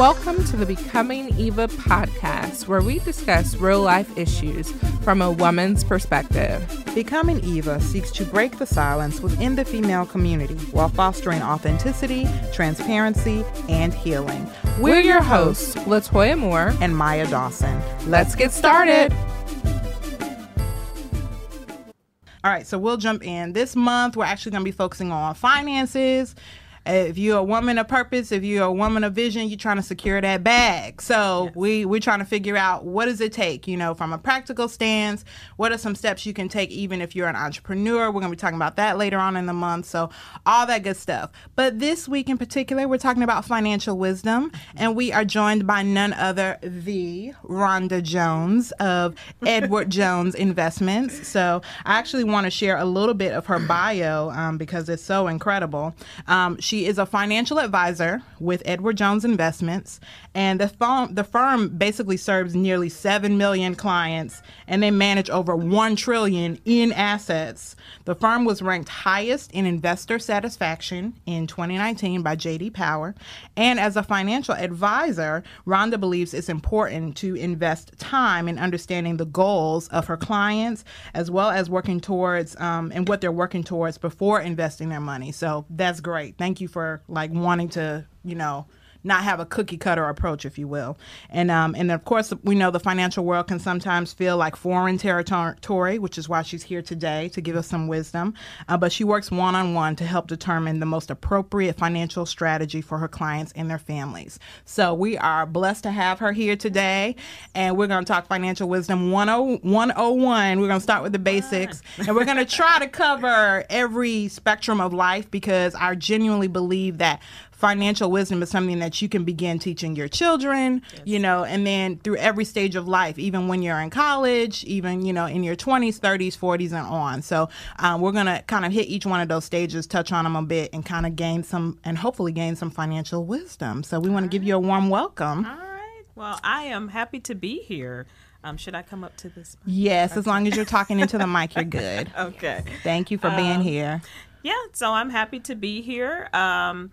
Welcome to the Becoming Eva podcast, where we discuss real life issues from a woman's perspective. Becoming Eva seeks to break the silence within the female community while fostering authenticity, transparency, and healing. We're your hosts, Latoya Moore and Maya Dawson. Let's get started. All right, so we'll jump in. This month, we're actually going to be focusing on finances, if you're a woman of purpose, if you're a woman of vision, you're trying to secure that bag. So yes. we we're trying to figure out what does it take, you know, from a practical stance. What are some steps you can take, even if you're an entrepreneur? We're gonna be talking about that later on in the month. So all that good stuff. But this week in particular, we're talking about financial wisdom, and we are joined by none other the Rhonda Jones of Edward Jones Investments. So I actually want to share a little bit of her bio um, because it's so incredible. Um, she is a financial advisor with Edward Jones Investments, and the firm the firm basically serves nearly seven million clients, and they manage over one trillion in assets. The firm was ranked highest in investor satisfaction in 2019 by J.D. Power, and as a financial advisor, Rhonda believes it's important to invest time in understanding the goals of her clients as well as working towards um, and what they're working towards before investing their money. So that's great. Thank you for like wanting to, you know, not have a cookie cutter approach, if you will. And um, and of course, we know the financial world can sometimes feel like foreign territory, which is why she's here today to give us some wisdom. Uh, but she works one on one to help determine the most appropriate financial strategy for her clients and their families. So we are blessed to have her here today, and we're going to talk financial wisdom 101. We're going to start with the basics, and we're going to try to cover every spectrum of life because I genuinely believe that financial wisdom is something that you can begin teaching your children, yes. you know, and then through every stage of life, even when you're in college, even, you know, in your 20s, 30s, 40s, and on. So um, we're going to kind of hit each one of those stages, touch on them a bit, and kind of gain some, and hopefully gain some financial wisdom. So we want to give you a warm welcome. All right. Well, I am happy to be here. Um, should I come up to this? Mic? Yes, okay. as long as you're talking into the mic, you're good. okay. Thank you for being um, here. Yeah, so I'm happy to be here. Um,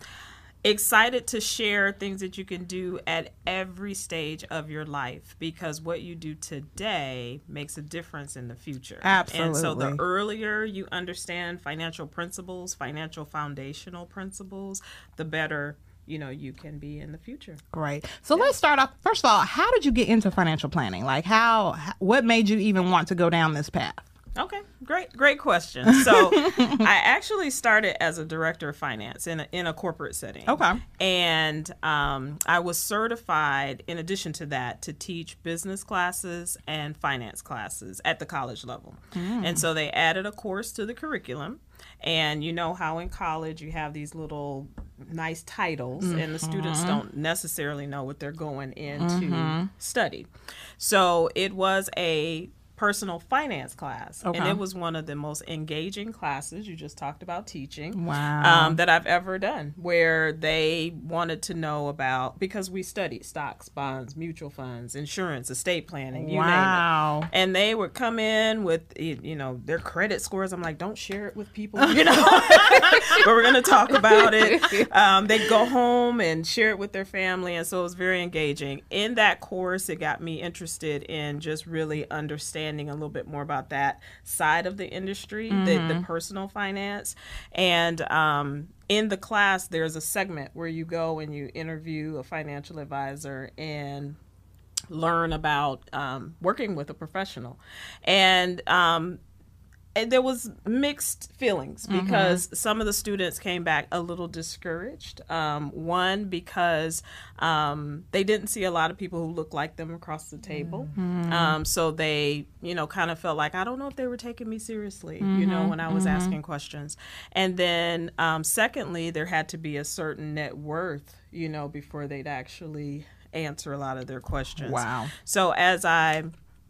excited to share things that you can do at every stage of your life because what you do today makes a difference in the future. Absolutely. And so the earlier you understand financial principles, financial foundational principles, the better you know you can be in the future great so yeah. let's start off first of all how did you get into financial planning like how what made you even want to go down this path Okay, great, great question. So, I actually started as a director of finance in a, in a corporate setting. Okay, and um, I was certified in addition to that to teach business classes and finance classes at the college level. Mm. And so they added a course to the curriculum. And you know how in college you have these little nice titles, mm-hmm. and the students mm-hmm. don't necessarily know what they're going in mm-hmm. to study. So it was a personal finance class. Okay. And it was one of the most engaging classes you just talked about teaching. Wow. Um, that I've ever done, where they wanted to know about, because we studied stocks, bonds, mutual funds, insurance, estate planning, you wow. name it. And they would come in with, you know, their credit scores. I'm like, don't share it with people, you know, but we're going to talk about it. Um, they'd go home and share it with their family. And so it was very engaging. In that course, it got me interested in just really understanding understanding a little bit more about that side of the industry, mm-hmm. the, the mm-hmm. personal finance. And um, in the class, there's a segment where you go and you interview a financial advisor and learn about um, working with a professional. And um, there was mixed feelings mm-hmm. because mm-hmm. some of the students came back a little discouraged. Um, one because um, they didn't see a lot of people who looked like them across the table, mm-hmm. um, so they you know kind of felt like I don't know if they were taking me seriously. Mm-hmm. You know mm-hmm. when I was mm-hmm. asking questions, and then um, secondly there had to be a certain net worth you know before they'd actually answer a lot of their questions. Wow. So as I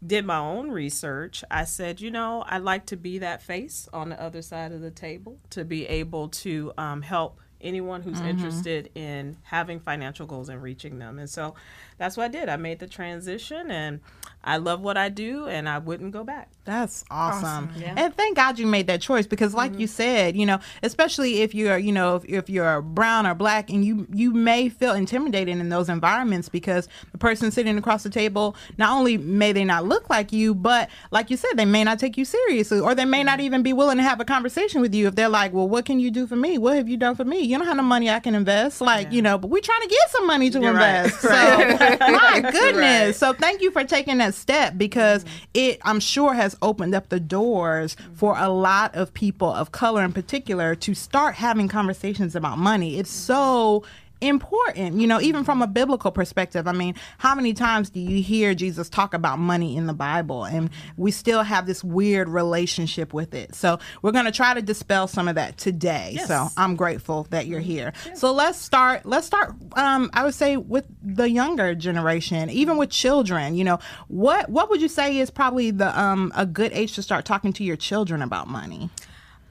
did my own research, I said, you know, I'd like to be that face on the other side of the table to be able to um, help anyone who's mm-hmm. interested in having financial goals and reaching them. And so that's what I did. I made the transition and I love what I do and I wouldn't go back. That's awesome. awesome. Yeah. And thank God you made that choice because like mm-hmm. you said, you know, especially if you're, you know, if, if, you're brown or black and you you may feel intimidated in those environments because the person sitting across the table, not only may they not look like you, but like you said, they may not take you seriously or they may not mm-hmm. even be willing to have a conversation with you if they're like, "Well, what can you do for me? What have you done for me? You don't have no money I can invest." Like, yeah. you know, but we're trying to get some money to you're invest. Right. So, my goodness. Right. So, thank you for taking that step because mm-hmm. it I'm sure has opened up the doors for a lot of people of color in particular to start having conversations about money. It's so important, you know, even from a biblical perspective. I mean, how many times do you hear Jesus talk about money in the Bible? And we still have this weird relationship with it. So we're going to try to dispel some of that today. Yes. So I'm grateful that you're here. Yes. So let's start, let's start, um, I would say with the younger generation, even with children, you know, what, what would you say is probably the, um, a good age to start talking to your children about money?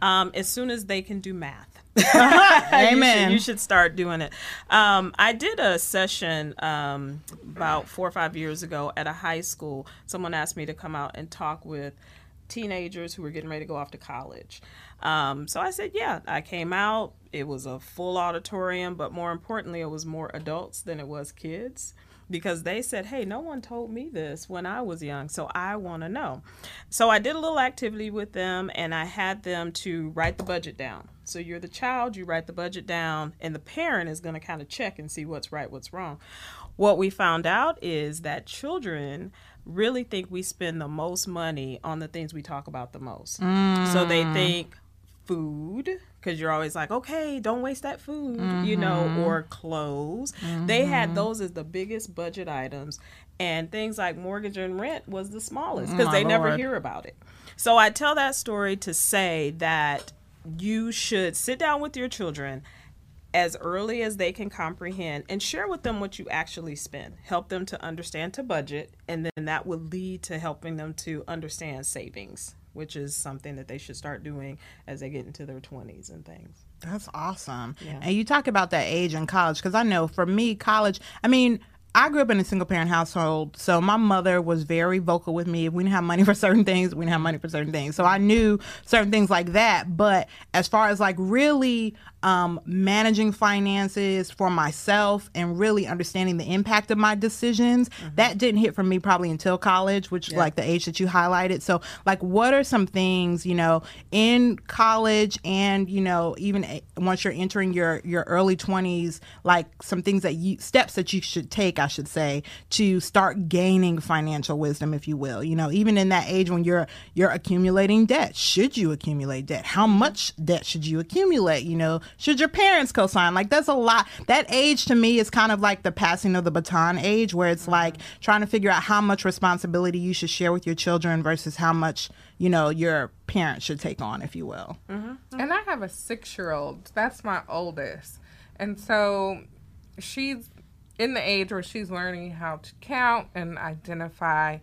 Um, as soon as they can do math. Amen. you, should, you, should, start doing it. Um, I did a session um, about four or five years ago at a high school. Someone asked me to come out and talk with teenagers who were getting ready to go off to college. Um, so I said, yeah, I came out. It was a full auditorium, but more importantly, it was more adults than it was kids because they said, Hey, no one told me this when I was young, so I want to know. So I did a little activity with them and I had them to write the budget down. So you're the child, you write the budget down, and the parent is going to kind of check and see what's right, what's wrong. What we found out is that children really think we spend the most money on the things we talk about the most. Mm. So they think food, because you're always like, okay, don't waste that food, mm-hmm. you know, mm-hmm. or clothes. Mm-hmm. They had mm-hmm. those as the biggest budget items, and things like mortgage and rent was the smallest because they Lord. never hear about it. So I tell that story to say that you should sit down with your children as early as they can comprehend and share with them what you actually spend. Help them to understand to budget, and then that will lead to helping them to understand savings which is something that they should start doing as they get into their 20s and things. That's awesome. Yeah. And you talk about that age in college because I know for me, college, I mean, I grew up in a single parent household, so my mother was very vocal with me. If we didn't have money for certain things, we didn't have money for certain things. So I knew certain things like that. But as far as like really um, managing finances for myself and really understanding the impact of my decisions. Mm-hmm. That didn't hit for me probably until college, which yeah. like the age that you highlighted. So, like, what are some things you know in college and you know even once you're entering your your early twenties, like some things that you steps that you should take, I should say, to start gaining financial wisdom, if you will. You know, even in that age when you're you're accumulating debt, should you accumulate debt? How much debt should you accumulate? You know should your parents co-sign? Like that's a lot. That age to me is kind of like the passing of the baton age where it's mm-hmm. like trying to figure out how much responsibility you should share with your children versus how much, you know, your parents should take on, if you will. Mm-hmm. mm-hmm. And I have a 6-year-old. That's my oldest. And so she's in the age where she's learning how to count and identify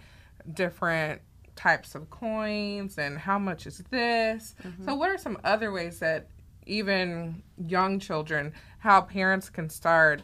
different types of coins and how much is this. Mm-hmm. So, what are some other ways that even young children, how parents can start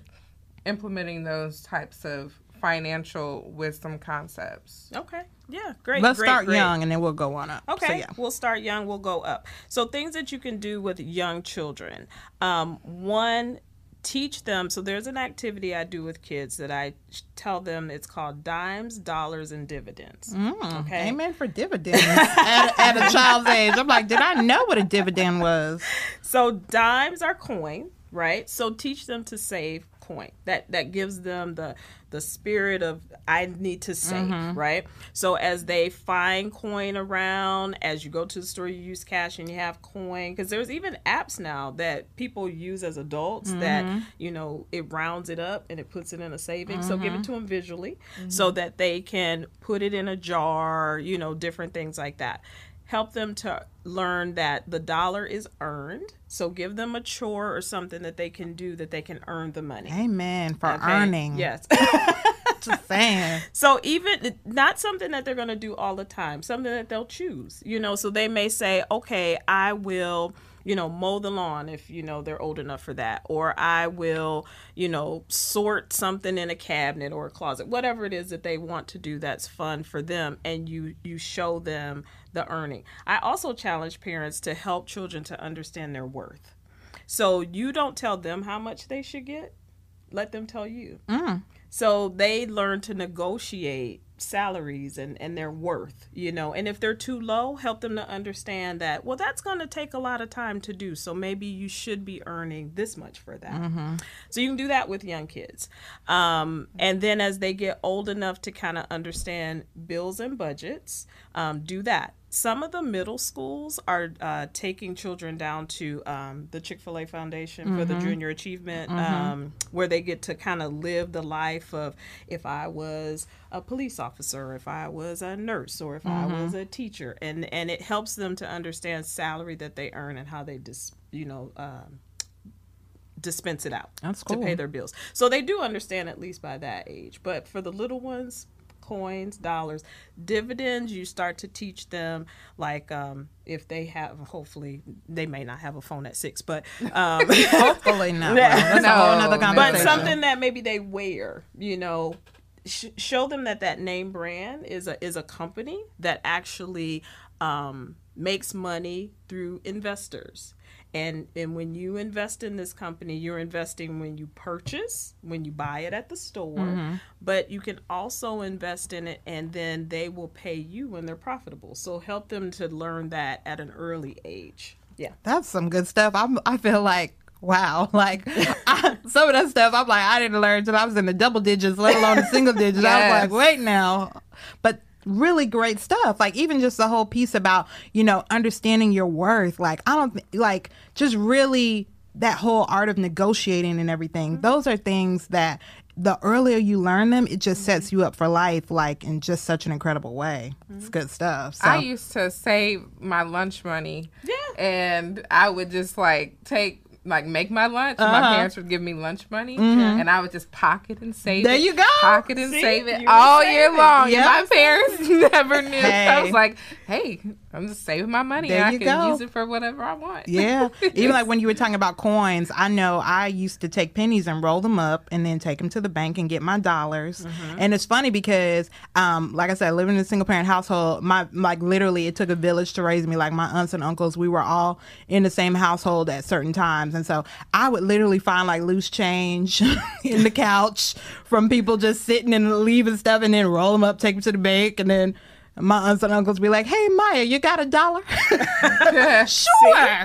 implementing those types of financial wisdom concepts. Okay. Yeah, great. Let's great, start great. young and then we'll go on up. Okay, so, yeah. we'll start young, we'll go up. So, things that you can do with young children. Um, one teach them. So there's an activity I do with kids that I tell them it's called dimes, dollars, and dividends. Mm, okay, amen for dividends at, at a child's age. I'm like, did I know what a dividend was? So dimes are coin, right? So teach them to save coin. That that gives them the the spirit of I need to save, mm-hmm. right? So as they find coin around, as you go to the store, you use cash and you have coin. Because there's even apps now that people use as adults mm-hmm. that, you know, it rounds it up and it puts it in a savings. Mm-hmm. So give it mm-hmm. to them visually so mm-hmm. that they can put it in a jar, you know, different things like that help them to learn that the dollar is earned. So give them a chore or something that they can do that they can earn the money. Amen. For okay? earning. Yes. Just saying. So even not something that they're going to do all the time, something that they'll choose. You know, so they may say, "Okay, I will you know, mow the lawn if, you know, they're old enough for that. Or I will, you know, sort something in a cabinet or a closet, whatever it is that they want to do that's fun for them. And you, you show them the earning. I also challenge parents to help children to understand their worth. So you don't tell them how much they should get, let them tell you. Mm. So they learn to negotiate salaries and, and their worth, you know. And if they're too low, help them to understand that, well, that's going to take a lot of time to do. So maybe you should be earning this much for that. Mm-hmm. So you can do that with young kids. Um, and then as they get old enough to kind of understand bills and budgets, um, do that some of the middle schools are uh, taking children down to um, the Chick fil A Foundation mm-hmm. for the mm-hmm. Junior Achievement, mm-hmm. um, where they get to kind of live the life of if I was a police officer, if I was a nurse, or if mm-hmm. I was a teacher. And, and it helps them to understand salary that they earn and how they, dis, you know, um, dispense it out cool. to pay their bills. So they do understand at least by that age. But for the little ones, coins, dollars. Dividends, you start to teach them like um, if they have, hopefully, they may not have a phone at six, but um, hopefully not. That's no, a whole other conversation. But something that maybe they wear, you know, show them that that name brand is a is a company that actually um, makes money through investors and and when you invest in this company you're investing when you purchase when you buy it at the store. Mm-hmm. but you can also invest in it and then they will pay you when they're profitable. So help them to learn that at an early age. Yeah. That's some good stuff. I'm i feel like wow like I, some of that stuff i'm like i didn't learn until i was in the double digits let alone the single digits. Yes. i was like wait now. But really great stuff. Like even just the whole piece about, you know, understanding your worth. Like I don't th- like just really that whole art of negotiating and everything. Mm-hmm. Those are things that the earlier you learn them, it just sets you up for life, like in just such an incredible way. Mm-hmm. It's good stuff. So. I used to save my lunch money, yeah, and I would just like take like make my lunch. Uh-huh. My parents would give me lunch money, mm-hmm. and I would just pocket and save. It. There it, you go. Pocket and See, save it all year long. Yep. My parents never knew. Hey. I was like, hey, I'm just saving my money. There I can go. use it for whatever I want. Yeah. Even like when you were talking about coins, I know I used to take pennies and roll them up and then take them to the bank and get my dollars. Mm-hmm. And it's funny because, um, like I said, living in a single parent household, my like literally it took a village to raise me. Like my aunts and uncles, we were all in the same household at certain times, and so I would literally find like loose change in the couch from people just sitting and leaving stuff, and then roll them up, take them to the bank, and then my aunts and uncles be like, "Hey, Maya, you got a dollar?" sure, See?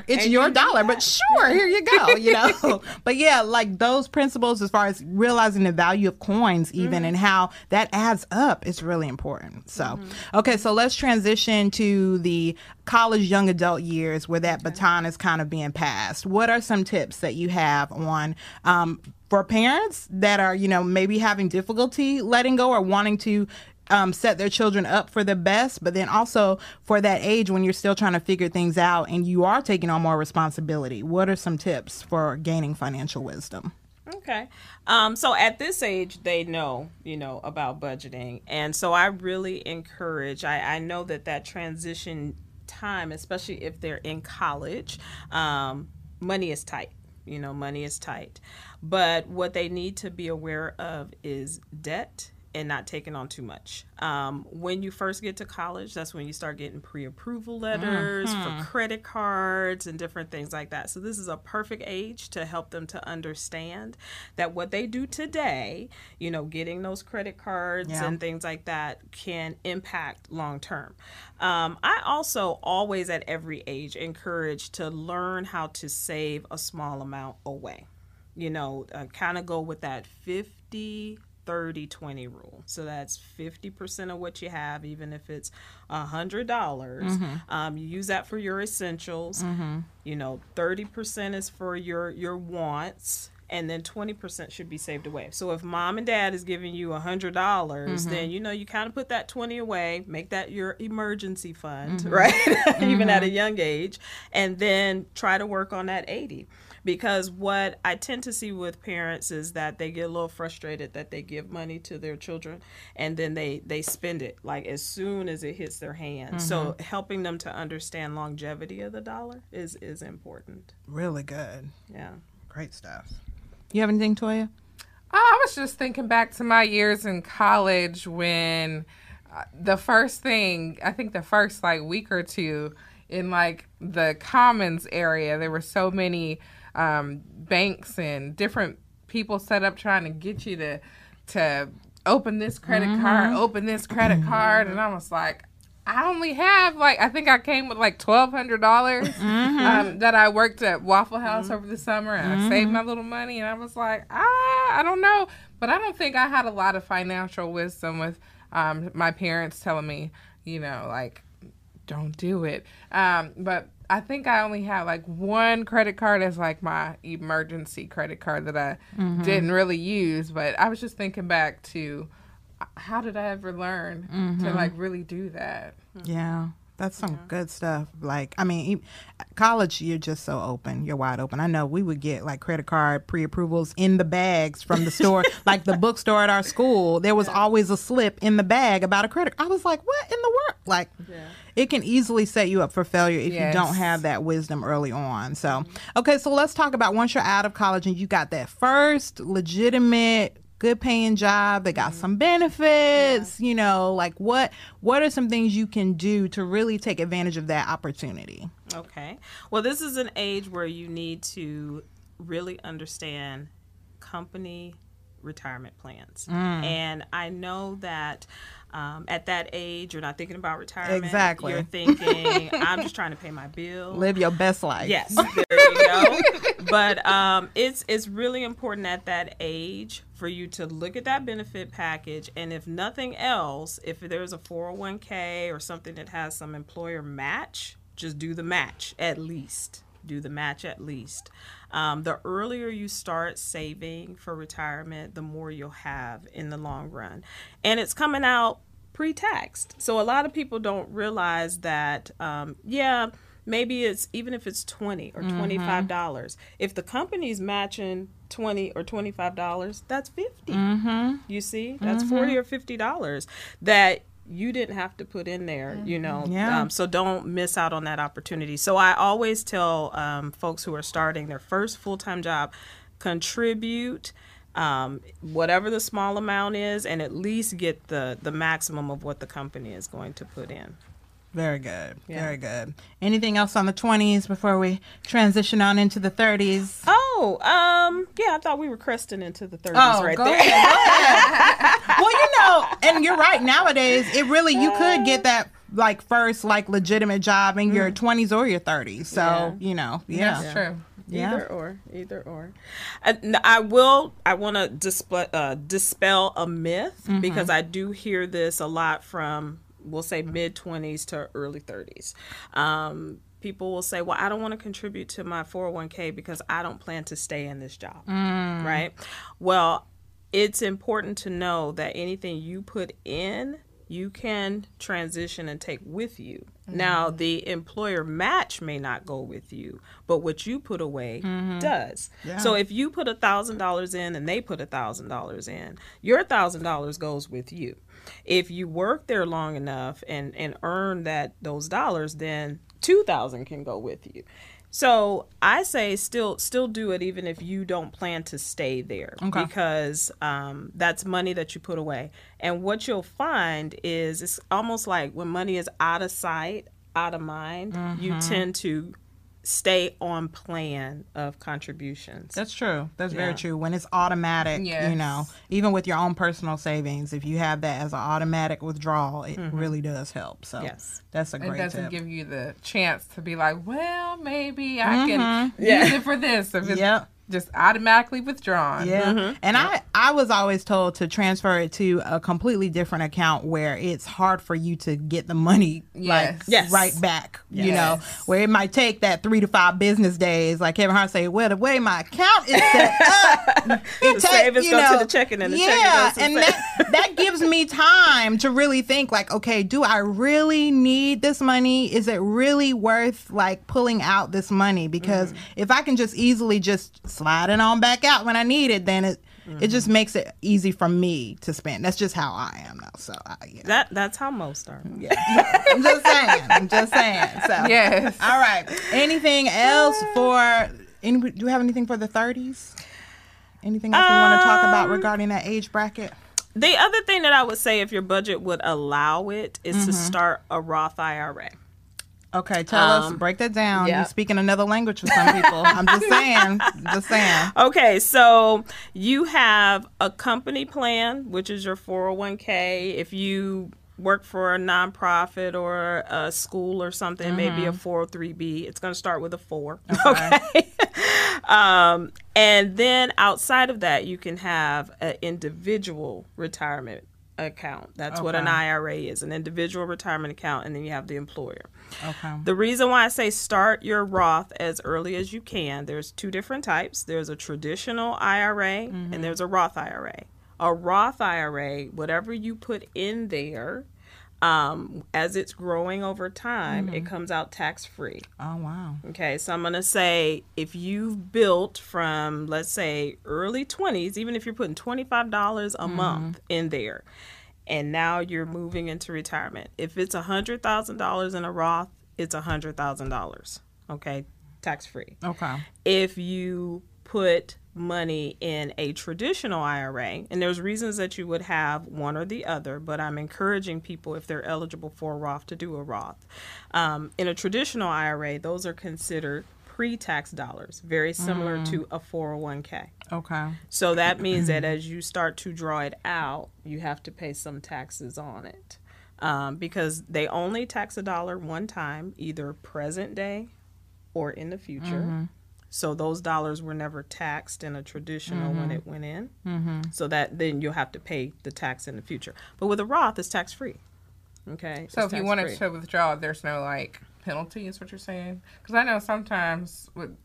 it's your dollar, but sure, here you go. You know, but yeah, like those principles as far as realizing the value of coins, even mm-hmm. and how that adds up, is really important. So, mm-hmm. okay, so let's transition to the college young adult years where that okay. baton is kind of being passed. What are some tips that you have on? Um, for parents that are, you know, maybe having difficulty letting go or wanting to um, set their children up for the best, but then also for that age when you're still trying to figure things out and you are taking on more responsibility. What are some tips for gaining financial wisdom? Okay. Um, so at this age, they know, you know, about budgeting. And so I really encourage, I, I know that that transition time, especially if they're in college, um, money is tight. You know, money is tight. But what they need to be aware of is debt and not taking on too much. Um, when you first get to college, that's when you start getting pre approval letters mm-hmm. for credit cards and different things like that. So, this is a perfect age to help them to understand that what they do today, you know, getting those credit cards yeah. and things like that can impact long term. Um, I also always, at every age, encourage to learn how to save a small amount away. You know, uh, kind of go with that 50 30 20 rule. So that's 50% of what you have, even if it's $100. Mm-hmm. Um, you use that for your essentials. Mm-hmm. You know, 30% is for your, your wants and then 20% should be saved away. So if mom and dad is giving you $100, dollars mm-hmm. then you know you kind of put that 20 away, make that your emergency fund, mm-hmm. right? Even at a mm-hmm. young age, and then try to work on that 80 because what I tend to see with parents is that they get a little frustrated that they give money to their children and then they they spend it like as soon as it hits their hand. Mm-hmm. So helping them to understand longevity of the dollar is is important. Really good. Yeah. Great stuff. You have anything, Toya? I was just thinking back to my years in college when uh, the first thing, I think the first like week or two in like the commons area, there were so many um, banks and different people set up trying to get you to to open this credit mm-hmm. card, open this credit mm-hmm. card, and I was like, I only have like I think I came with like twelve hundred dollars mm-hmm. um, that I worked at Waffle House mm-hmm. over the summer, and I saved mm-hmm. my little money, and I was like, ah, I don't know, but I don't think I had a lot of financial wisdom with um, my parents telling me, you know, like don't do it. Um, but I think I only had like one credit card as like my emergency credit card that I mm-hmm. didn't really use. But I was just thinking back to how did I ever learn mm-hmm. to like really do that? Yeah. That's some yeah. good stuff. Like, I mean, college, you're just so open. You're wide open. I know we would get like credit card pre approvals in the bags from the store, like the bookstore at our school. There was yeah. always a slip in the bag about a credit. I was like, what in the world? Like, yeah. it can easily set you up for failure if yes. you don't have that wisdom early on. So, okay, so let's talk about once you're out of college and you got that first legitimate good paying job they got mm-hmm. some benefits yeah. you know like what what are some things you can do to really take advantage of that opportunity okay well this is an age where you need to really understand company retirement plans mm. and i know that um, at that age, you're not thinking about retirement. Exactly. You're thinking, I'm just trying to pay my bill. Live your best life. Yes, there you go. but um, it's it's really important at that age for you to look at that benefit package, and if nothing else, if there's a 401k or something that has some employer match, just do the match at least. Do the match at least. Um, the earlier you start saving for retirement, the more you'll have in the long run. And it's coming out pre taxed. So a lot of people don't realize that, um, yeah, maybe it's even if it's 20 or mm-hmm. 25 dollars if the company's matching 20 or 25 dollars that's 50 mm-hmm. you see that's mm-hmm. 40 or 50 dollars that you didn't have to put in there, you know. Mm-hmm. Yeah. Um, so don't miss out on that opportunity. So I always tell um, folks who are starting their first full time job, contribute um, whatever the small amount is, and at least get the the maximum of what the company is going to put in. Very good. Yeah. Very good. Anything else on the 20s before we transition on into the 30s? Oh, um, yeah, I thought we were cresting into the 30s oh, right there. Ahead, well, you know, and you're right. Nowadays, it really, you could get that like first like legitimate job in mm. your 20s or your 30s. So, yeah. you know, yeah. That's true. Yeah. Either or, either or. I, I will. I want to dispel uh, dispel a myth mm-hmm. because I do hear this a lot from we'll say mid 20s to early 30s. Um, people will say, Well, I don't want to contribute to my 401k because I don't plan to stay in this job. Mm. Right? Well, it's important to know that anything you put in, you can transition and take with you. Mm-hmm. Now, the employer match may not go with you, but what you put away mm-hmm. does. Yeah. So if you put a thousand dollars in and they put a thousand dollars in, your thousand dollars goes with you if you work there long enough and and earn that those dollars then 2000 can go with you so I say still still do it even if you don't plan to stay there okay. because um, that's money that you put away. And what you'll find is it's almost like when money is out of sight, out of mind, mm-hmm. you tend to stay on plan of contributions. That's true. That's yeah. very true. When it's automatic, yes. you know, even with your own personal savings, if you have that as an automatic withdrawal, it mm-hmm. really does help. So yes. that's a great It doesn't tip. give you the chance to be like, well, maybe I mm-hmm. can yeah. use it for this. If it's, yep. Just automatically withdrawn. Yeah. Mm-hmm. And yep. I I was always told to transfer it to a completely different account where it's hard for you to get the money yes. like yes. right back. Yes. You know, where it might take that three to five business days. Like Kevin Hart say, well, the way my account is set up, it takes you know, to the checking and the yeah, and that that gives me time to really think like, okay, do I really need this money? Is it really worth like pulling out this money? Because mm. if I can just easily just sliding on back out when I need it, then it mm-hmm. it just makes it easy for me to spend. That's just how I am now. So I, yeah. that that's how most are. Yeah, I'm just saying. I'm just saying. So yes. All right. Anything else for? Any, do you have anything for the 30s? Anything else um, you want to talk about regarding that age bracket? The other thing that I would say, if your budget would allow it, is mm-hmm. to start a Roth IRA. Okay, tell um, us, break that down. Yep. You're speaking another language for some people. I'm just saying, just saying. Okay, so you have a company plan, which is your 401k. If you work for a nonprofit or a school or something, mm-hmm. maybe a 403b, it's going to start with a four. Okay. okay? um, and then outside of that, you can have an individual retirement account. That's okay. what an IRA is, an individual retirement account, and then you have the employer. Okay. The reason why I say start your Roth as early as you can, there's two different types. There's a traditional IRA mm-hmm. and there's a Roth IRA. A Roth IRA, whatever you put in there, um, as it's growing over time, mm-hmm. it comes out tax free. Oh, wow. Okay, so I'm going to say if you've built from, let's say, early 20s, even if you're putting $25 a mm-hmm. month in there, and now you're moving into retirement. If it's $100,000 in a Roth, it's $100,000, okay, tax free. Okay. If you put money in a traditional IRA, and there's reasons that you would have one or the other, but I'm encouraging people if they're eligible for a Roth to do a Roth. Um, in a traditional IRA, those are considered pre-tax dollars, very similar mm. to a 401k. Okay. So that means that as you start to draw it out, you have to pay some taxes on it. Um, because they only tax a dollar one time, either present day or in the future. Mm-hmm. So those dollars were never taxed in a traditional mm-hmm. when it went in. Mm-hmm. So that then you'll have to pay the tax in the future. But with a Roth, it's tax free. Okay. So if you wanted to withdraw, there's no like penalty, is what you're saying? Because I know sometimes with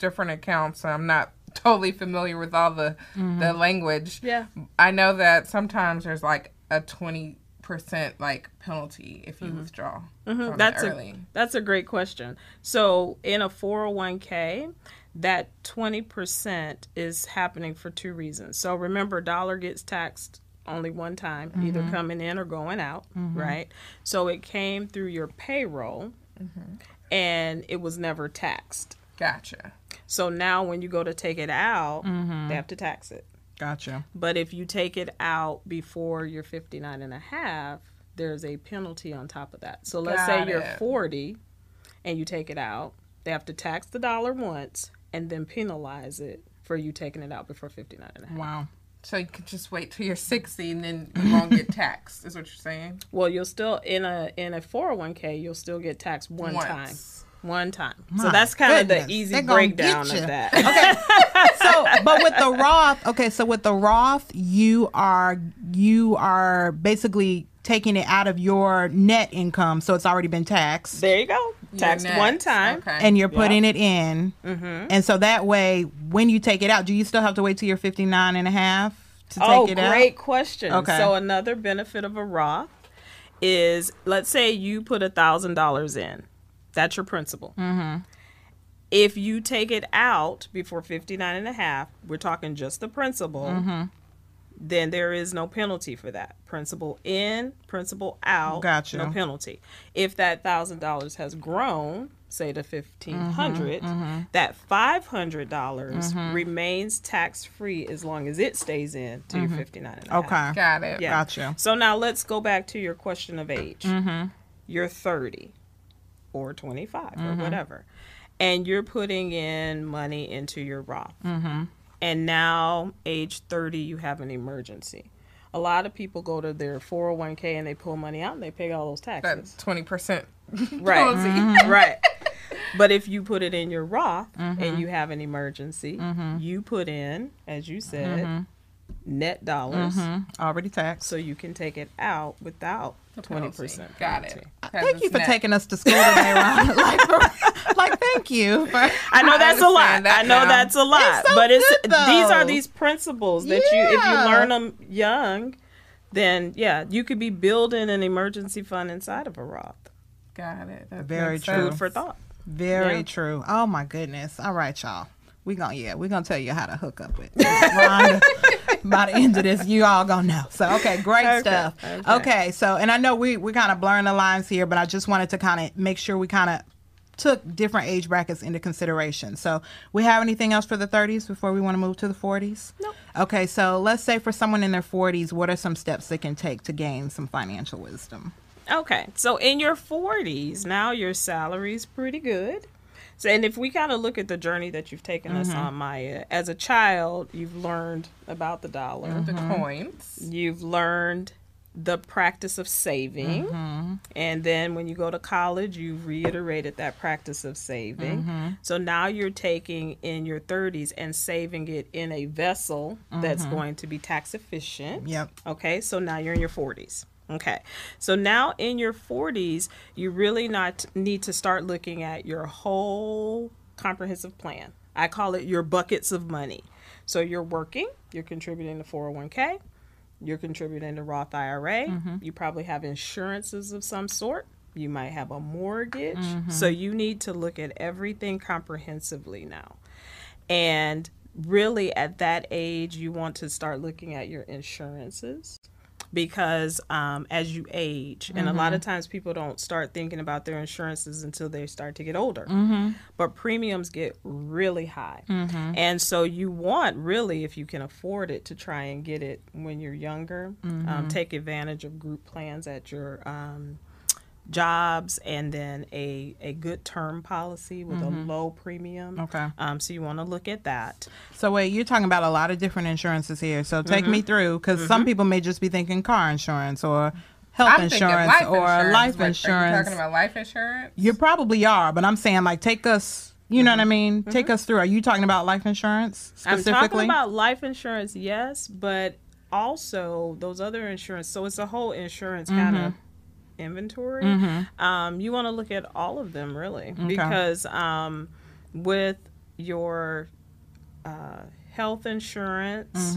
different accounts, I'm not totally familiar with all the mm-hmm. the language. Yeah. I know that sometimes there's like a twenty percent like penalty if you mm-hmm. withdraw. Mm-hmm. That's a that's a great question. So in a 401k, that 20% is happening for two reasons. So remember dollar gets taxed only one time, mm-hmm. either coming in or going out, mm-hmm. right? So it came through your payroll mm-hmm. and it was never taxed. Gotcha. So now when you go to take it out, mm-hmm. they have to tax it. Gotcha. But if you take it out before you're 59 and a half, there's a penalty on top of that. So let's Got say you're 40 and you take it out, they have to tax the dollar once and then penalize it for you taking it out before 59 and a half. Wow. So you could just wait till you're 60 and then you won't get taxed. Is what you're saying? Well, you'll still in a in a 401k, you'll still get taxed one Once. time one time. My so that's kind of the easy breakdown of that. Okay. so, but with the Roth, okay, so with the Roth, you are you are basically taking it out of your net income, so it's already been taxed. There you go. Taxed one time. Okay. And you're putting yep. it in. Mm-hmm. And so that way, when you take it out, do you still have to wait till you're 59 and a half to take oh, it out? Oh, great question. Okay. So another benefit of a Roth is, let's say you put a $1,000 in that's your principal. Mm-hmm. If you take it out before 59 and a half, we're talking just the principal, mm-hmm. then there is no penalty for that. Principal in, principal out, gotcha. no penalty. If that $1,000 has grown, say to 1500 mm-hmm, mm-hmm. that $500 mm-hmm. remains tax free as long as it stays in to your mm-hmm. 59 and a okay half. got it yeah. gotcha so now let's go back to your question of age mm-hmm. you're 30 or 25 mm-hmm. or whatever. And you're putting in money into your Roth. Mm-hmm. And now, age 30, you have an emergency. A lot of people go to their 401k and they pull money out and they pay all those taxes. That's 20%. right. Mm-hmm. right. But if you put it in your Roth and you have an emergency, you put in, as you said, net dollars. Already taxed. So you can take it out without twenty penalty. percent. Got it. Uh, thank you for taking us to school today, Ron. like, for- like, thank you. For, I know I that's a lot. that I know now. that's a lot. It's so but it's good, these are these principles that you if you learn them young, then yeah, you could be building an emergency fund inside of a Roth. Got it. That Very true. Food for thought. Very Yeah. true. Oh my goodness. All right, y'all. We gonna yeah, we gonna tell you how to hook up with Rhonda. By the end of this, you all gonna know. So okay, great Okay, stuff. okay. Okay. so and I know we we kind of blurring the lines here, but I just wanted to kind of make sure we kind of took different age brackets into consideration. So we have anything else for the 30s before we want to move to the 40s? Nope. Okay, so let's say for someone in their 40s, what are some steps they can take to gain some financial wisdom? Okay, so in your 40s, now your salary's pretty good. So, and if we kind of look at the journey that you've taken us mm-hmm. on, Maya, as a child, you've learned about the dollar. Mm-hmm. The coins. You've learned the practice of saving. Mm-hmm. And then when you go to college, you've reiterated that practice of saving. So now you're taking in your 30s and saving it in a vessel that's going to be tax efficient. Yep. Okay, so now you're in your 40s. Okay, so now in your 40s, you really not need to start looking at your whole comprehensive plan. I call it your buckets of money. So you're working, you're contributing to 401k, you're contributing to Roth IRA, mm-hmm. you probably have insurances of some sort. You might have a mortgage. Mm-hmm. So you need to look at everything comprehensively now. And really, at that age, you want to start looking at your insurances because um, as you age, and a lot of times people don't start thinking about their insurances until they start to get older. But premiums get really high. And so you want, really, if you can afford it, to try and get it when you're younger. Um, take advantage of group plans at your. Um, jobs and then a, a good term policy with a mm-hmm. low premium. Okay. Um, so you want to look at that. So wait, you're talking about a lot of different insurances here. So take me mm-hmm. through because some mm-hmm. people may just be thinking car insurance or health I'm insurance life or insurance, life but Are you insurance. talking about life insurance? You probably are, but I'm saying like take us. You know what I mean? Take us through. Are you talking about life insurance specifically? I'm talking about life insurance, yes, but also those other insurance. So it's a whole insurance kind of inventory. Um, you want to look at all of them really because um, with your uh, health insurance,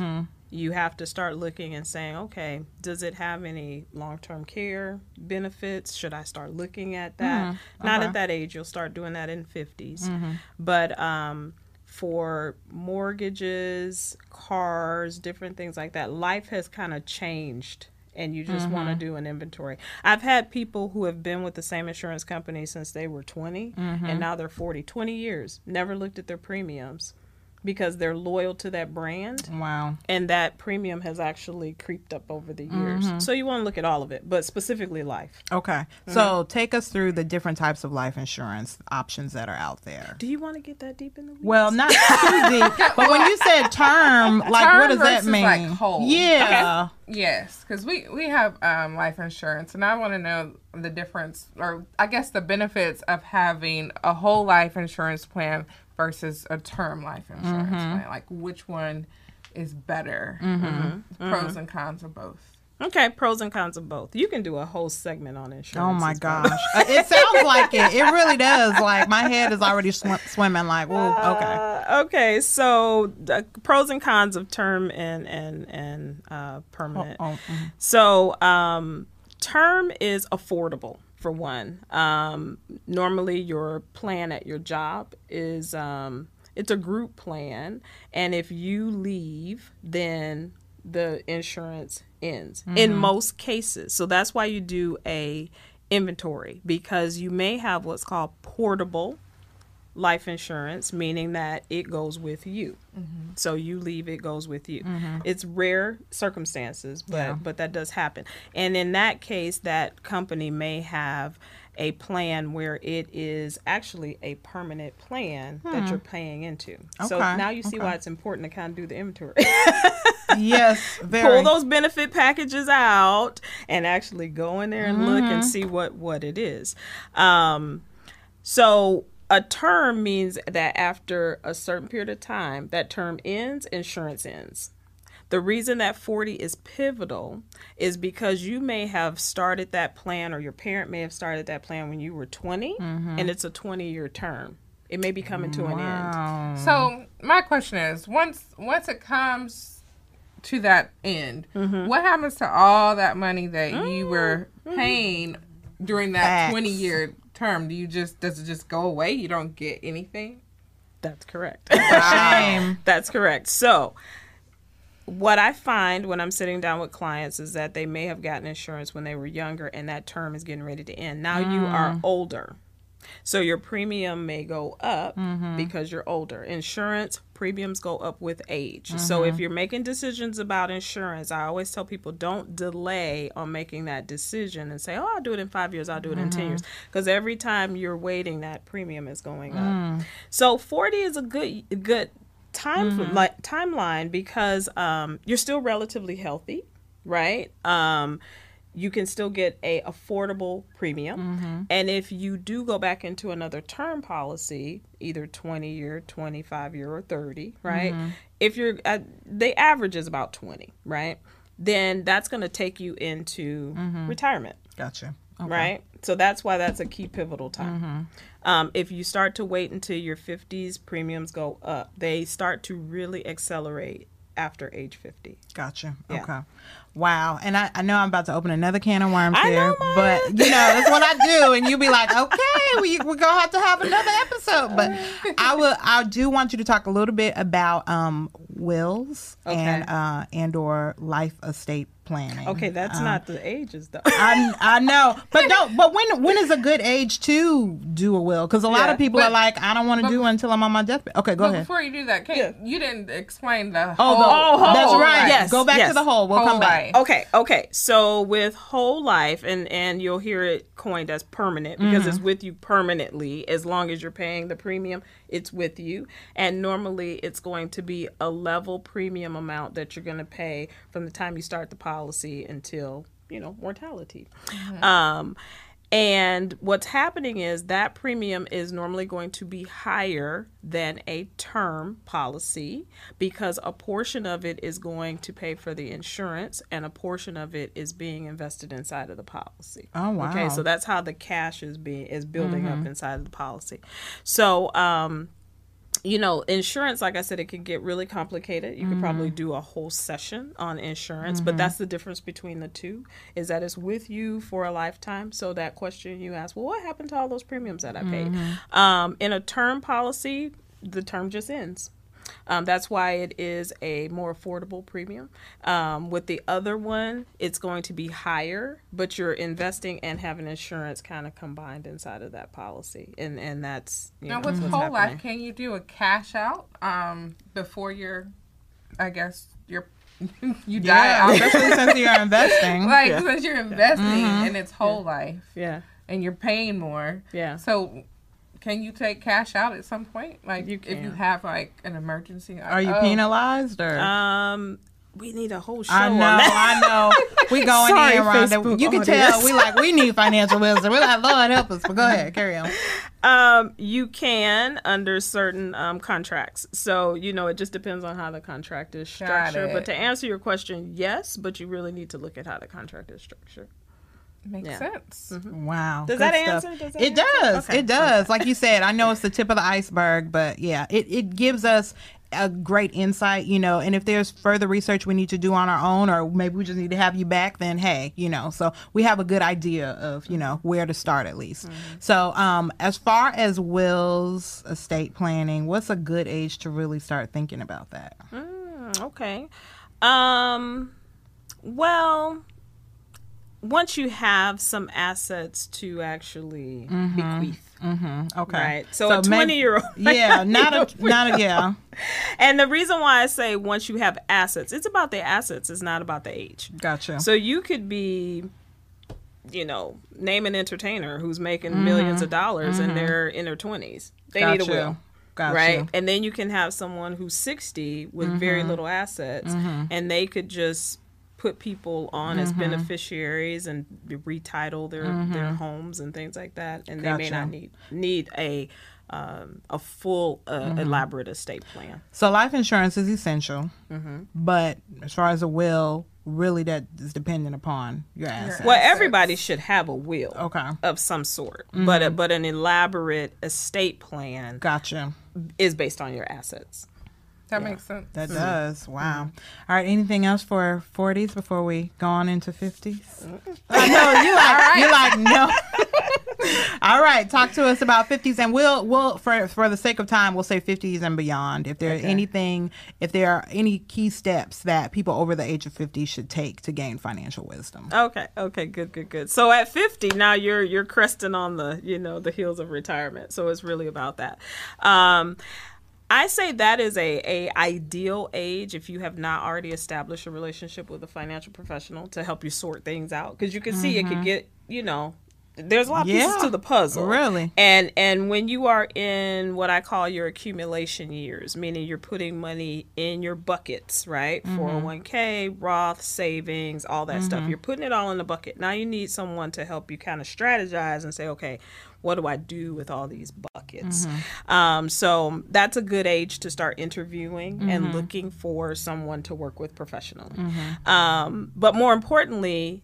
you have to start looking and saying, okay, does it have any long term care benefits? Should I start looking at that? Not okay. at that age. You'll start doing that in 50s. But um, for mortgages, cars, different things like that, life has kind of changed. And you just want to mm-hmm. do an inventory. I've had people who have been with the same insurance company since they were 20 and mm-hmm. now they're 40, 20 years, never looked at their premiums because they're loyal to that brand wow. and that premium has actually creeped up over the years. So you want to look at all of it, but specifically life. Okay. So take us through the different types of life insurance options that are out there. Do you want to get that deep in the weeds? Well, not too deep, but when you said term, like Term what does that versus, mean? like, whole. Yeah. Yes, because we we have um, life insurance, and I want to know the difference, or I guess the benefits of having a whole life insurance plan versus a term life insurance Mm-hmm. plan. Like which one is better? Mm-hmm. Pros and cons of both. okay, pros and cons of both. You can do a whole segment on insurance. Oh my gosh. Uh, it sounds like it. It really does. Like my head is already sw- swimming. Like, whoa, okay. Uh, okay, so the pros and cons of term and and and uh, permanent. Oh, mhm. So, um, term is affordable for one. Um, normally, your plan at your job is um, it's a group plan, and if you leave, then the insurance ends in most cases. So that's why you do a inventory because you may have what's called portable life insurance, meaning that it goes with you. So you leave, it goes with you. It's rare circumstances, but Yeah. but that does happen. And in that case, that company may have a plan where it is actually a permanent plan that you're paying into. So now you see okay. why it's important to kind of do the inventory. Yes, very. Pull those benefit packages out and actually go in there and look Mm-hmm. and see what what it is. Um, so a term means that after a certain period of time, that term ends, insurance ends. The reason that 40 is pivotal is because you may have started that plan or your parent may have started that plan when you were 20 Mm-hmm. and it's a 20 year term. It may be coming to an end. So my question is, once once it comes to that end, Mm-hmm. what happens to all that money that you were Mm-hmm. paying during that Facts. twenty year term? Do you just does it just go away? You don't get anything? That's correct. Shame. That's correct. So, what I find when I'm sitting down with clients is that they may have gotten insurance when they were younger and that term is getting ready to end. Now you hmm. are older. So your premium may go up mm-hmm. because you're older. Insurance premiums go up with age. So if you're making decisions about insurance, I always tell people don't delay on making that decision and say, "Oh, I'll do it in 5 years, I'll do it in 10 years." Because every time you're waiting that premium is going up. So 40 is a good good time like timeline because um, you're still relatively healthy, right? Um, you can still get a affordable premium, and if you do go back into another term policy, either 20 year, 25 year, or 30, right? If you're uh, the average is about 20, right? Then that's going to take you into retirement Gotcha. right? So that's why that's a key pivotal time. Um, if you start to wait until your 50s, premiums go up. They start to really accelerate after age 50. Gotcha. Yeah. Okay. Wow. And I, I know I'm about to open another can of worms I here, know, Maya. but you know, that's what I do. And you'll be like, okay, we, we're going to have to have another episode. But I will, I do want you to talk a little bit about um, wills Okay. and, uh, and or life estate planning. Okay, that's Um, not the ages though. I, I know, but don't. But when when is a good age to do a will? Because a lot Yeah, of people but- are like, I don't want to do it until I'm on my deathbed. Okay, go But ahead. before you do that, Kate, you didn't explain the Oh, whole. the, whole that's life. right. Yes, go back yes. to the whole. We'll Whole come back. life. Okay, okay. So with whole life, and and you'll hear it coined as permanent because it's with you permanently. As long as you're paying the premium, it's with you. And normally, it's going to be a level premium amount that you're going to pay from the time you start the policy until you know mortality. Um, and what's happening is that premium is normally going to be higher than a term policy because a portion of it is going to pay for the insurance and a portion of it is being invested inside of the policy. Oh, wow. Okay, so that's how the cash is being is building up inside of the policy. So um you know, insurance, like I said, it can get really complicated. You could probably mm-hmm. do a whole session on insurance, but mm-hmm. that's the difference between the two is that it's with you for a lifetime. So that question you asked, well, what happened to all those premiums that I paid? Mm-hmm. Um, in a term policy, the term just ends. Um, that's why it is a more affordable premium. Um, with the other one, it's going to be higher, but you're investing and having insurance kind of combined inside of that policy, and and that's you Now know, with whole happening. life, can you do a cash out um before you're, I guess you're you die Yeah, out especially since you're investing. like Yeah. since you're investing and it's whole life Yeah, and you're paying more. yeah. So can you take cash out at some point? Like You if you have like an emergency. like, Are you oh, penalized or? Um, we need a whole show I know, on that. I know. We going Sorry, in, Rhonda. Facebook You can audience. tell we like we need financial wisdom. We're like, Lord help us. But go ahead, carry on. Um, you can under certain um, contracts. So you know, it just depends on how the contract is structured. But to answer your question, yes, but you really need to look at how the contract is structured. Makes Yeah. sense. Wow. Does good that stuff. answer? Does that It answer? does. Okay. It does. Like you said, I know it's the tip of the iceberg, but yeah, it, it gives us a great insight, you know. And if there's further research we need to do on our own, or maybe we just need to have you back, then hey, you know, so we have a good idea of, you know, where to start at least. So, um, as far as wills, estate planning, what's a good age to really start thinking about that? Mm, okay. Um. Well, once you have some assets to actually mm-hmm. bequeath, Mm-hmm. Okay. right? So, a may- twenty-year-old. yeah, not a, not a, yeah. And the reason why I say once you have assets, it's about the assets. It's not about the age. Gotcha. So you could be, you know, name an entertainer who's making mm-hmm. millions of dollars and mm-hmm. they're in their twenties. They Got need a you. will. Got right? you. And then you can have someone who's 60 with very little assets and they could just put people on as beneficiaries and retitle their their homes and things like that and they may not need need a um, a full uh, mm-hmm. elaborate estate plan. So life insurance is essential, mm-hmm. but as far as a will, really that is dependent upon your assets. Well, everybody should have a will, okay, of some sort, mm-hmm. but a, but an elaborate estate plan, gotcha, is based on your assets. That yeah. makes sense. That mm-hmm. does. Wow. Mm-hmm. All right. Anything else for 40s before we go on into 50s? Mm-hmm. I know you like right. you like no. All right. Talk to us about 50s, and we'll we'll for for the sake of time, we'll say 50s and beyond. If there's okay. anything, if there are any key steps that people over the age of 50 should take to gain financial wisdom. Okay. Okay. Good. Good. Good. So at 50, now you're you're cresting on the you know the heels of retirement. So it's really about that. Um, I say that is a, a ideal age if you have not already established a relationship with a financial professional to help you sort things out because you can see mm-hmm. it could get you know there's a lot of yeah, pieces to the puzzle really and and when you are in what i call your accumulation years meaning you're putting money in your buckets right mm-hmm. 401k roth savings all that mm-hmm. stuff you're putting it all in the bucket now you need someone to help you kind of strategize and say okay what do I do with all these buckets? Mm-hmm. Um, so that's a good age to start interviewing mm-hmm. and looking for someone to work with professionally. Mm-hmm. Um, but more importantly,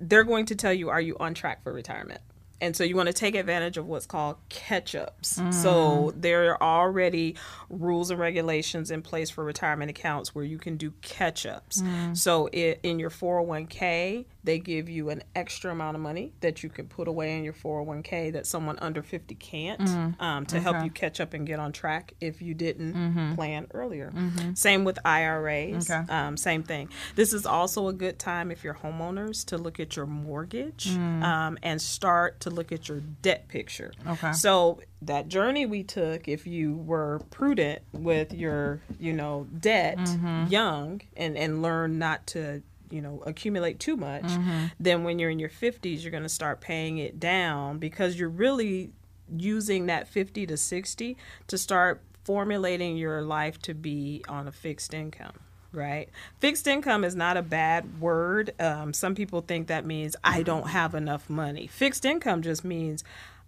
they're going to tell you, are you on track for retirement? and so you want to take advantage of what's called catch ups. Mm. So there are already rules and regulations in place for retirement accounts where you can do catch ups. Mm. So it, in your 401k, they give you an extra amount of money that you can put away in your 401k that someone under 50 can't mm. um, to okay. help you catch up and get on track if you didn't mm-hmm. plan earlier. Mm-hmm. Same with IRAs, okay. um, same thing. This is also a good time if you're homeowners to look at your mortgage mm. um, and start to look at your debt picture. Okay. So that journey we took, if you were prudent with your, you know, debt mm-hmm. young and, and learn not to you know accumulate too much mm-hmm. then when you're in your 50s you're going to start paying it down because you're really using that 50 to 60 to start formulating your life to be on a fixed income right? Fixed income is not a bad word. Um, some people think that means i don't have enough money. Fixed income just means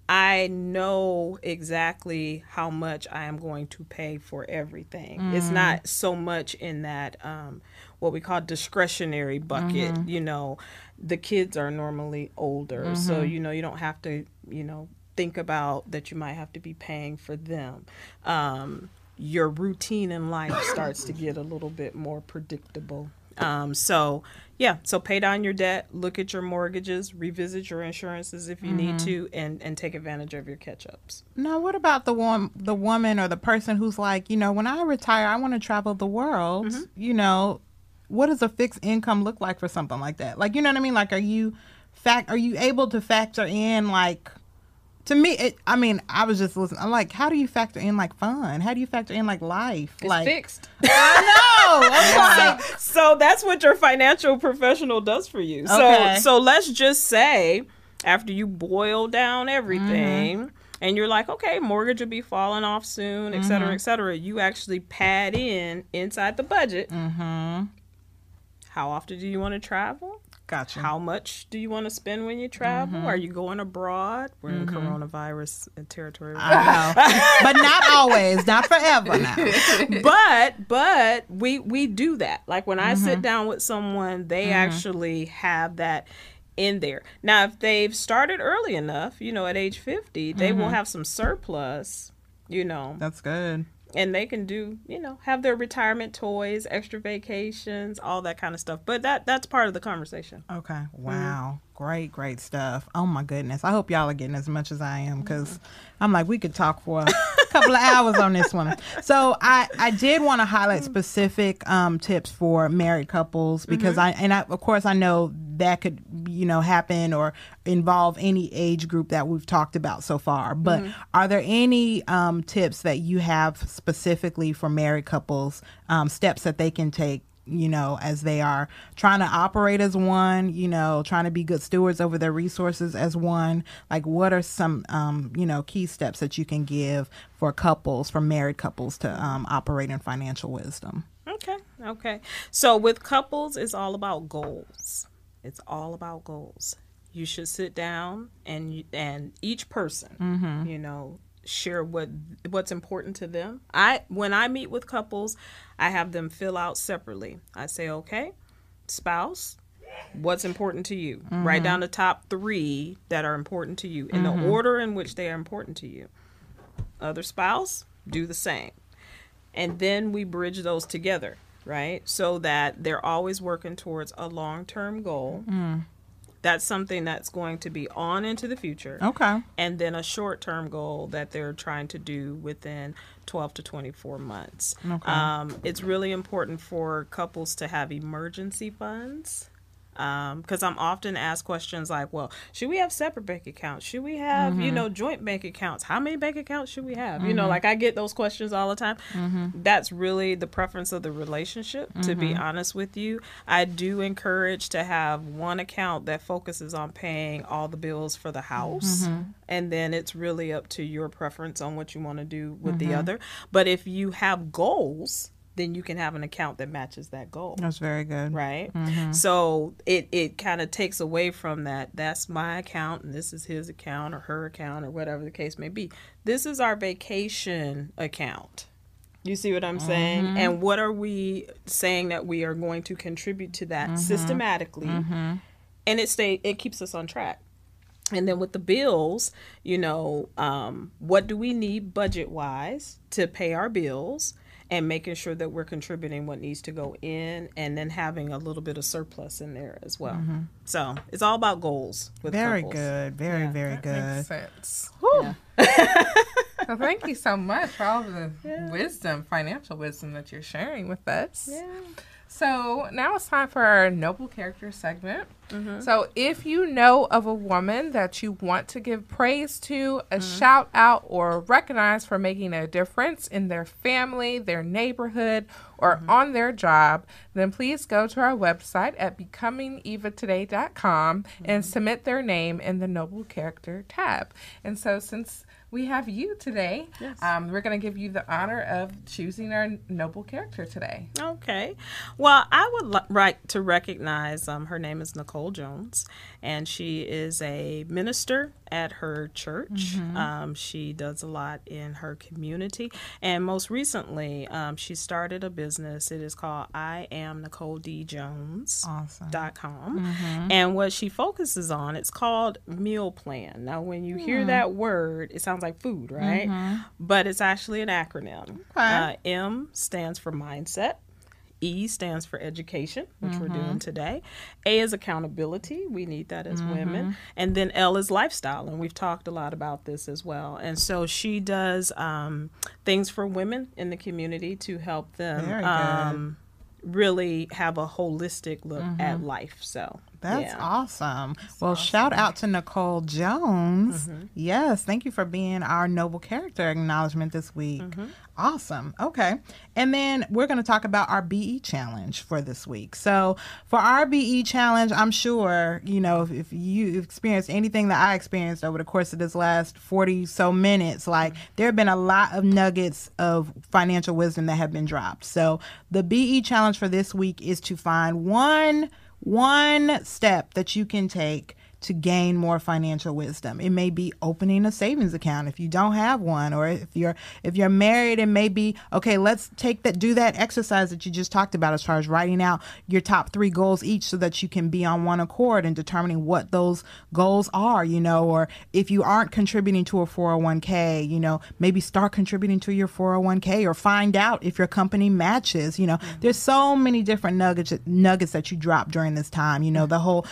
I know exactly how much I am going to pay for everything. Mm. It's not so much in that um, what we call discretionary bucket. Mm-hmm. You know, the kids are normally older, mm-hmm. so you know you don't have to you know think about that you might have to be paying for them. Um, your routine in life starts to get a little bit more predictable. Um, so yeah, so pay down your debt, look at your mortgages, revisit your insurances if you mm-hmm. need to, and and take advantage of your catch ups. Now, what about the one the woman or the person who's like, you know, when I retire, I want to travel the world. Mm-hmm. You know, what does a fixed income look like for something like that? Like, you know what I mean? Like, are you fact are you able to factor in like to me it, i mean i was just listening i'm like how do you factor in like fun how do you factor in like life it's like fixed i know so, so, that's what your financial professional does for you okay. so so let's just say after you boil down everything mm-hmm. and you're like okay mortgage will be falling off soon et cetera mm-hmm. et cetera you actually pad in inside the budget mm-hmm. how often do you want to travel Gotcha. How much do you want to spend when you travel? Mm-hmm. Are you going abroad? We're mm-hmm. in coronavirus territory. I know. but not always, not forever now. but but we we do that. Like when I mm-hmm. sit down with someone, they mm-hmm. actually have that in there. Now, if they've started early enough, you know, at age 50, they will mm-hmm. have some surplus, you know. That's good and they can do you know have their retirement toys extra vacations all that kind of stuff but that that's part of the conversation okay mm-hmm. wow mm-hmm. Great great stuff oh my goodness i hope y'all are getting as much as i am because mm-hmm. i'm like we could talk for a couple of hours on this one so i i did want to highlight specific um, tips for married couples because mm-hmm. i and I, of course i know that could you know happen or involve any age group that we've talked about so far but mm-hmm. are there any um, tips that you have specifically for married couples um, steps that they can take you know, as they are trying to operate as one, you know, trying to be good stewards over their resources as one. Like, what are some, um, you know, key steps that you can give for couples, for married couples to um, operate in financial wisdom? Okay, okay. So, with couples, it's all about goals. It's all about goals. You should sit down and and each person, mm-hmm. you know, share what what's important to them. I when I meet with couples, I have them fill out separately. I say, "Okay, spouse, what's important to you? Mm-hmm. Write down the top 3 that are important to you in mm-hmm. the order in which they are important to you." Other spouse, do the same. And then we bridge those together, right? So that they're always working towards a long-term goal. Mm that's something that's going to be on into the future. Okay. And then a short term goal that they're trying to do within 12 to 24 months. Okay. Um, it's really important for couples to have emergency funds because um, I'm often asked questions like, well, should we have separate bank accounts? Should we have, mm-hmm. you know, joint bank accounts? How many bank accounts should we have? Mm-hmm. You know, mm-hmm. like I get those questions all the time. Mm-hmm. That's really the preference of the relationship, to be mm-hmm. honest with you. I do encourage to have one account that focuses on paying all the bills for the house. Mm-hmm. And then it's really up to your preference on what you want to do with the other. But if you have goals, then you can have an account that matches that goal. That's very good. Right? Mm-hmm. So it, it kind of takes away from that. That's my account and this is his account or her account or whatever the case may be. This is our vacation account. You see what I'm saying? Mm-hmm. And what are we saying that we are going to contribute to that mm-hmm. systematically? Mm-hmm. And it stay it keeps us on track. And then with the bills, you know, um, what do we need budget wise to pay our bills? And making sure that we're contributing what needs to go in and then having a little bit of surplus in there as well. Mm-hmm. So it's all about goals. very couples. good. Very, yeah, very good. Makes sense. Yeah. well, thank you so much for all the yeah. wisdom, financial wisdom that you're sharing with us. Yeah. So now it's time for our noble character segment. Mm-hmm. So if you know of a woman that you want to give praise to, a mm-hmm. shout out, or recognize for making a difference in their family, their neighborhood, or mm-hmm. on their job, then please go to our website at becomingevatoday.com and mm-hmm. submit their name in the noble character tab. And so since we have you today. Yes. Um, we're going to give you the honor of choosing our noble character today. Okay. Well, I would like to recognize um, her name is Nicole Jones, and she is a minister at her church. Mm-hmm. Um, she does a lot in her community, and most recently, um, she started a business. It is called I Am Nicole D Jones. Awesome. Dot com, mm-hmm. and what she focuses on, it's called meal plan. Now, when you mm. hear that word, it sounds like food, right? Mm-hmm. But it's actually an acronym. Okay. Uh, M stands for mindset. E stands for education, which mm-hmm. we're doing today. A is accountability. We need that as mm-hmm. women. And then L is lifestyle. And we've talked a lot about this as well. And so she does um, things for women in the community to help them um, really have a holistic look mm-hmm. at life. So that's yeah. awesome. That's well, awesome. shout out to Nicole Jones. Mm-hmm. Yes, thank you for being our noble character acknowledgement this week. Mm-hmm. Awesome. Okay. And then we're going to talk about our BE challenge for this week. So, for our BE challenge, I'm sure, you know, if, if you experienced anything that I experienced over the course of this last 40 so minutes, like there have been a lot of nuggets of financial wisdom that have been dropped. So, the BE challenge for this week is to find one one step that you can take to gain more financial wisdom. It may be opening a savings account if you don't have one or if you're if you're married and maybe okay, let's take that do that exercise that you just talked about as far as writing out your top 3 goals each so that you can be on one accord and determining what those goals are, you know, or if you aren't contributing to a 401k, you know, maybe start contributing to your 401k or find out if your company matches, you know. Mm-hmm. There's so many different nuggets nuggets that you drop during this time, you know, the whole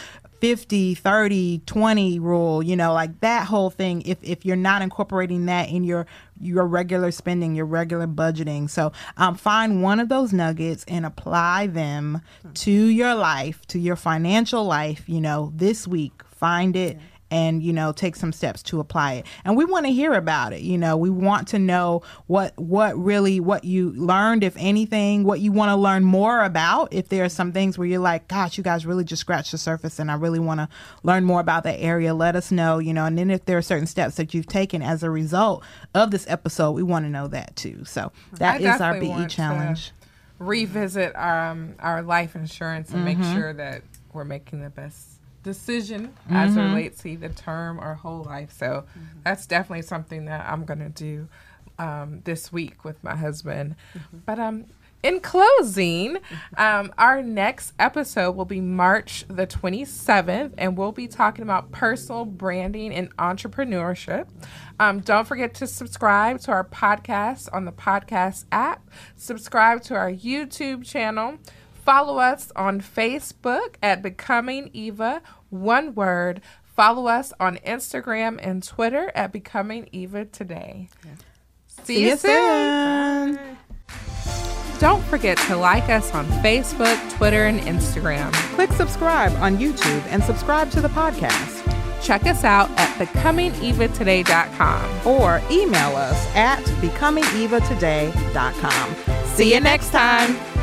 50 30 20 rule you know like that whole thing if if you're not incorporating that in your your regular spending your regular budgeting. So um, find one of those nuggets and apply them to your life to your financial life you know this week. Find it yeah and you know take some steps to apply it. And we want to hear about it you know we want to know what what really what you learned if anything what you want to learn more about. If there are some things where you're like gosh you guys really just scratched the surface and i really want to learn more about that area let us know you know? And then if there are certain steps that you've taken as a result of this episode we want to know that too. So that I is our be challenge. revisit um, our life insurance and mm-hmm. make sure that we're making the best decision mm-hmm. as relates to the term or whole life. So mm-hmm. that's definitely something that I'm going to do um, this week with my husband. Mm-hmm. But um, in closing, um, our next episode will be March the 27th, and we'll be talking about personal branding and entrepreneurship. Um, don't forget to subscribe to our podcast on the podcast app, subscribe to our YouTube channel, follow us on Facebook at Becoming Eva, one word. Follow us on Instagram and Twitter at Becoming Eva Today. Yeah. See, See, you soon. soon. Don't forget to like us on Facebook, Twitter, and Instagram. Click subscribe on YouTube and subscribe to the podcast. Check us out at becomingevatoday.com or email us at becomingevatoday.com. See you next time.